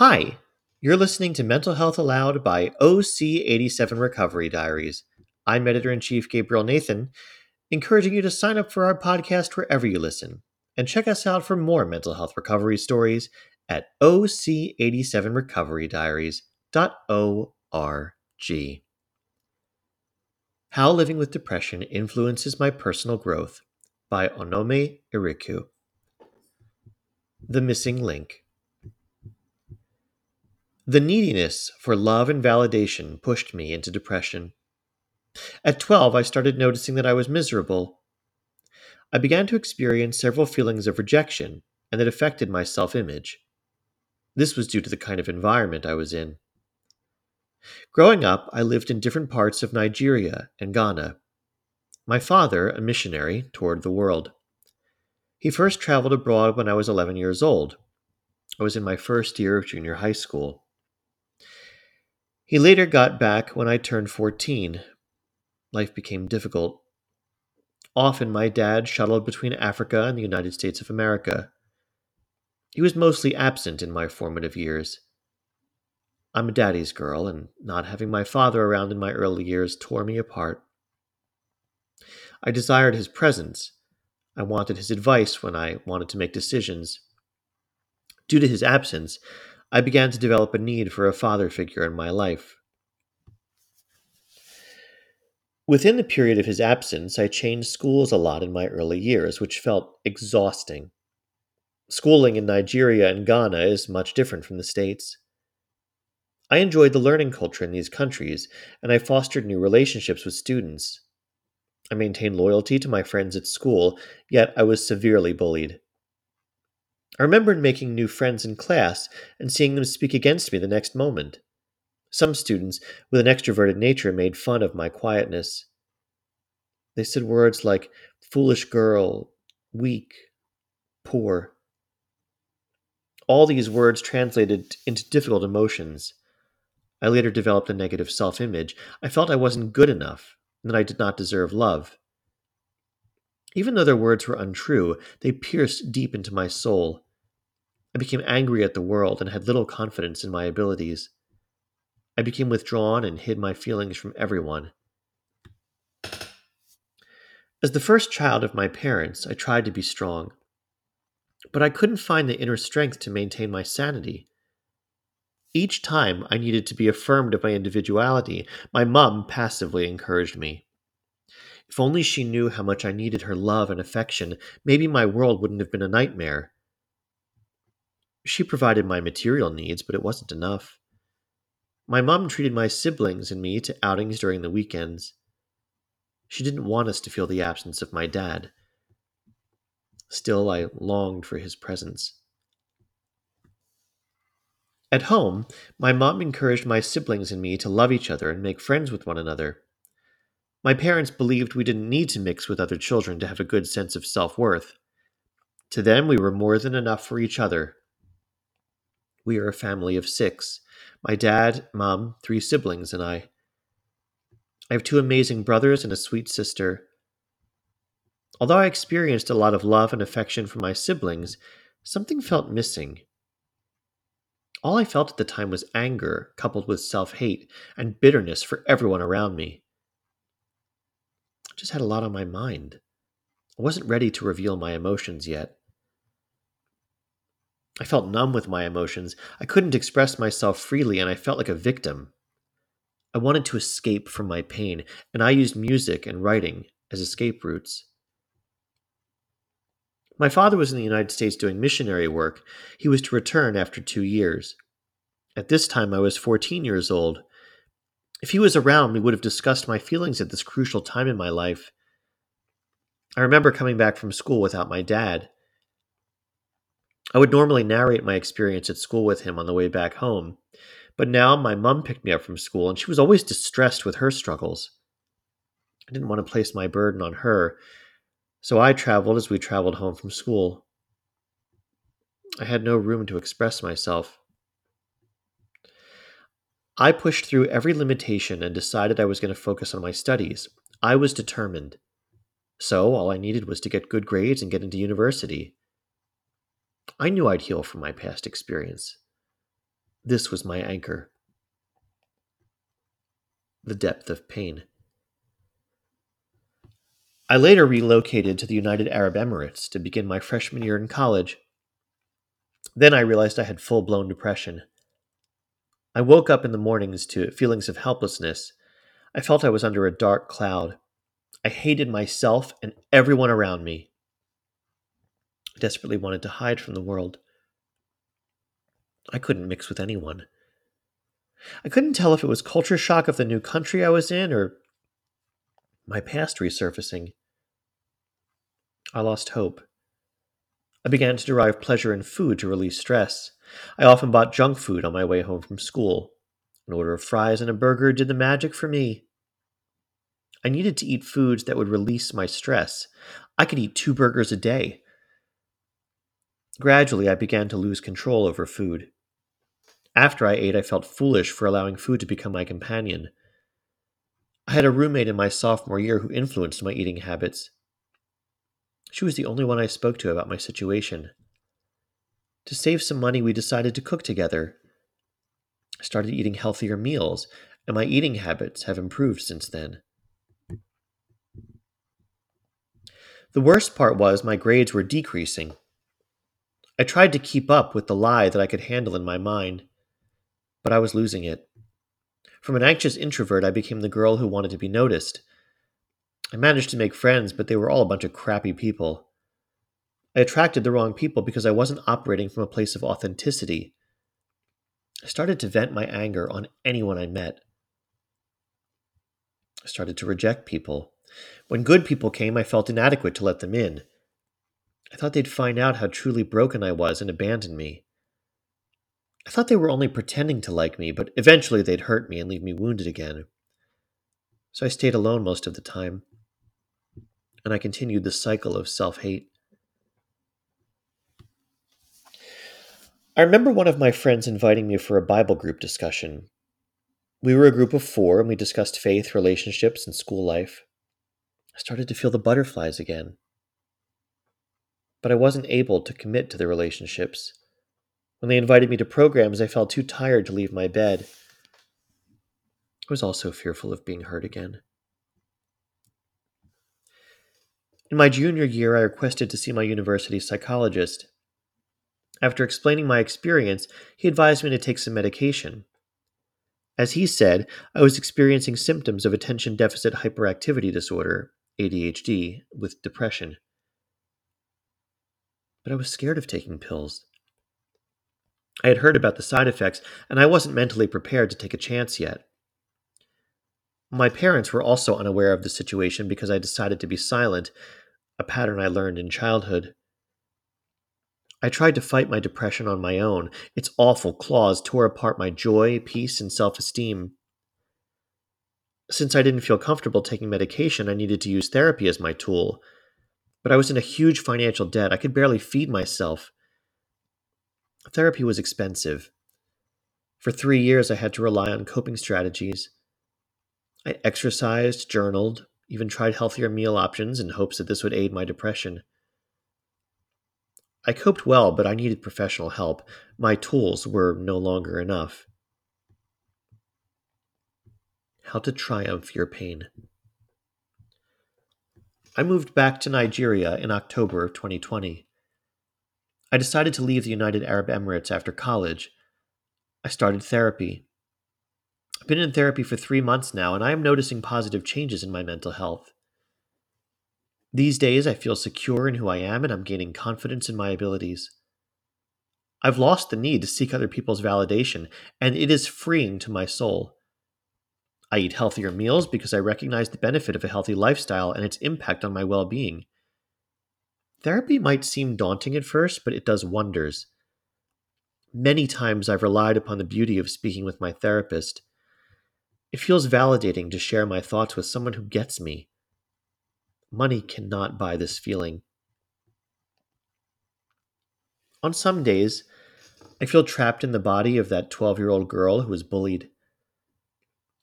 Hi, you're listening to Mental Health Aloud by OC87 Recovery Diaries. I'm Editor in Chief Gabriel Nathan, encouraging you to sign up for our podcast wherever you listen and check us out for more mental health recovery stories at OC87recoverydiaries.org. How Living with Depression Influences My Personal Growth by Onome Iriku. The Missing Link. The neediness for love and validation pushed me into depression. At 12, I started noticing that I was miserable. I began to experience several feelings of rejection, and that affected my self image. This was due to the kind of environment I was in. Growing up, I lived in different parts of Nigeria and Ghana. My father, a missionary, toured the world. He first traveled abroad when I was 11 years old. I was in my first year of junior high school. He later got back when I turned 14. Life became difficult. Often my dad shuttled between Africa and the United States of America. He was mostly absent in my formative years. I'm a daddy's girl, and not having my father around in my early years tore me apart. I desired his presence. I wanted his advice when I wanted to make decisions. Due to his absence, I began to develop a need for a father figure in my life. Within the period of his absence, I changed schools a lot in my early years, which felt exhausting. Schooling in Nigeria and Ghana is much different from the States. I enjoyed the learning culture in these countries, and I fostered new relationships with students. I maintained loyalty to my friends at school, yet I was severely bullied. I remembered making new friends in class and seeing them speak against me the next moment. Some students with an extroverted nature made fun of my quietness. They said words like foolish girl, weak, poor. All these words translated into difficult emotions. I later developed a negative self image. I felt I wasn't good enough and that I did not deserve love. Even though their words were untrue, they pierced deep into my soul. I became angry at the world and had little confidence in my abilities. I became withdrawn and hid my feelings from everyone. As the first child of my parents, I tried to be strong, but I couldn't find the inner strength to maintain my sanity. Each time I needed to be affirmed of my individuality, my mum passively encouraged me. If only she knew how much I needed her love and affection, maybe my world wouldn't have been a nightmare. She provided my material needs, but it wasn't enough. My mom treated my siblings and me to outings during the weekends. She didn't want us to feel the absence of my dad. Still, I longed for his presence. At home, my mom encouraged my siblings and me to love each other and make friends with one another. My parents believed we didn't need to mix with other children to have a good sense of self worth. To them, we were more than enough for each other, we are a family of six my dad, mom, three siblings, and I. I have two amazing brothers and a sweet sister. Although I experienced a lot of love and affection from my siblings, something felt missing. All I felt at the time was anger, coupled with self hate and bitterness for everyone around me. Just had a lot on my mind. I wasn't ready to reveal my emotions yet. I felt numb with my emotions. I couldn't express myself freely, and I felt like a victim. I wanted to escape from my pain, and I used music and writing as escape routes. My father was in the United States doing missionary work. He was to return after two years. At this time, I was 14 years old. If he was around, we would have discussed my feelings at this crucial time in my life. I remember coming back from school without my dad. I would normally narrate my experience at school with him on the way back home, but now my mum picked me up from school and she was always distressed with her struggles. I didn't want to place my burden on her, so I traveled as we traveled home from school. I had no room to express myself. I pushed through every limitation and decided I was going to focus on my studies. I was determined. So all I needed was to get good grades and get into university. I knew I'd heal from my past experience. This was my anchor. The depth of pain. I later relocated to the United Arab Emirates to begin my freshman year in college. Then I realized I had full blown depression. I woke up in the mornings to feelings of helplessness. I felt I was under a dark cloud. I hated myself and everyone around me. I desperately wanted to hide from the world. I couldn't mix with anyone. I couldn't tell if it was culture shock of the new country I was in or my past resurfacing. I lost hope. I began to derive pleasure in food to release stress. I often bought junk food on my way home from school. An order of fries and a burger did the magic for me. I needed to eat foods that would release my stress. I could eat two burgers a day. Gradually, I began to lose control over food. After I ate, I felt foolish for allowing food to become my companion. I had a roommate in my sophomore year who influenced my eating habits. She was the only one I spoke to about my situation. To save some money, we decided to cook together. I started eating healthier meals, and my eating habits have improved since then. The worst part was my grades were decreasing. I tried to keep up with the lie that I could handle in my mind, but I was losing it. From an anxious introvert, I became the girl who wanted to be noticed. I managed to make friends, but they were all a bunch of crappy people. I attracted the wrong people because I wasn't operating from a place of authenticity. I started to vent my anger on anyone I met. I started to reject people. When good people came, I felt inadequate to let them in. I thought they'd find out how truly broken I was and abandon me. I thought they were only pretending to like me, but eventually they'd hurt me and leave me wounded again. So I stayed alone most of the time and I continued the cycle of self hate. I remember one of my friends inviting me for a Bible group discussion. We were a group of four and we discussed faith, relationships, and school life. I started to feel the butterflies again. But I wasn't able to commit to the relationships. When they invited me to programs, I felt too tired to leave my bed. I was also fearful of being hurt again. In my junior year, I requested to see my university psychologist. After explaining my experience, he advised me to take some medication. As he said, I was experiencing symptoms of attention deficit hyperactivity disorder, ADHD, with depression. But I was scared of taking pills. I had heard about the side effects, and I wasn't mentally prepared to take a chance yet. My parents were also unaware of the situation because I decided to be silent a pattern I learned in childhood. I tried to fight my depression on my own. Its awful claws tore apart my joy, peace, and self esteem. Since I didn't feel comfortable taking medication, I needed to use therapy as my tool. But I was in a huge financial debt. I could barely feed myself. Therapy was expensive. For three years, I had to rely on coping strategies. I exercised, journaled, even tried healthier meal options in hopes that this would aid my depression. I coped well, but I needed professional help. My tools were no longer enough. How to triumph your pain. I moved back to Nigeria in October of 2020. I decided to leave the United Arab Emirates after college. I started therapy. I've been in therapy for three months now, and I am noticing positive changes in my mental health. These days, I feel secure in who I am, and I'm gaining confidence in my abilities. I've lost the need to seek other people's validation, and it is freeing to my soul. I eat healthier meals because I recognize the benefit of a healthy lifestyle and its impact on my well being. Therapy might seem daunting at first, but it does wonders. Many times I've relied upon the beauty of speaking with my therapist, it feels validating to share my thoughts with someone who gets me. Money cannot buy this feeling. On some days, I feel trapped in the body of that 12 year old girl who was bullied.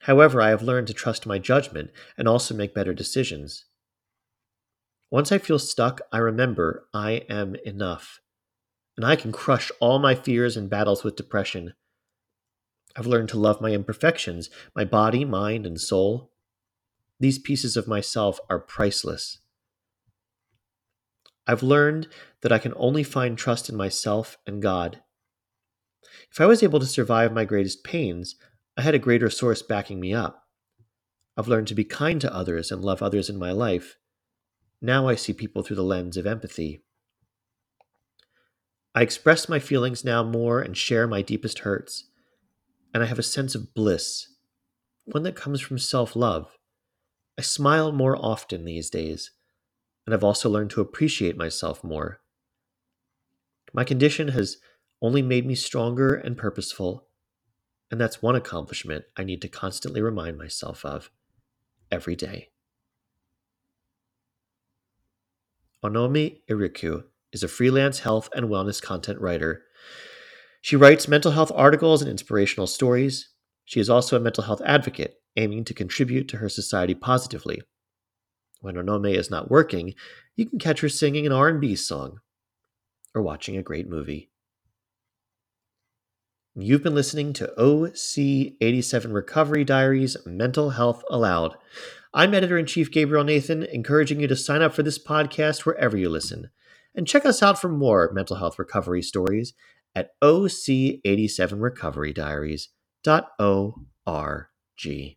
However, I have learned to trust my judgment and also make better decisions. Once I feel stuck, I remember I am enough, and I can crush all my fears and battles with depression I've learned to love my imperfections, my body, mind, and soul. These pieces of myself are priceless. I've learned that I can only find trust in myself and God. If I was able to survive my greatest pains, I had a greater source backing me up. I've learned to be kind to others and love others in my life. Now I see people through the lens of empathy. I express my feelings now more and share my deepest hurts. And I have a sense of bliss, one that comes from self love. I smile more often these days, and I've also learned to appreciate myself more. My condition has only made me stronger and purposeful, and that's one accomplishment I need to constantly remind myself of every day. Onome Iriku is a freelance health and wellness content writer. She writes mental health articles and inspirational stories. She is also a mental health advocate, aiming to contribute to her society positively. When Onome is not working, you can catch her singing an R&B song or watching a great movie. You've been listening to OC87 Recovery Diaries Mental Health Aloud. I'm editor in chief Gabriel Nathan, encouraging you to sign up for this podcast wherever you listen. And check us out for more mental health recovery stories at OC87recoverydiaries.org.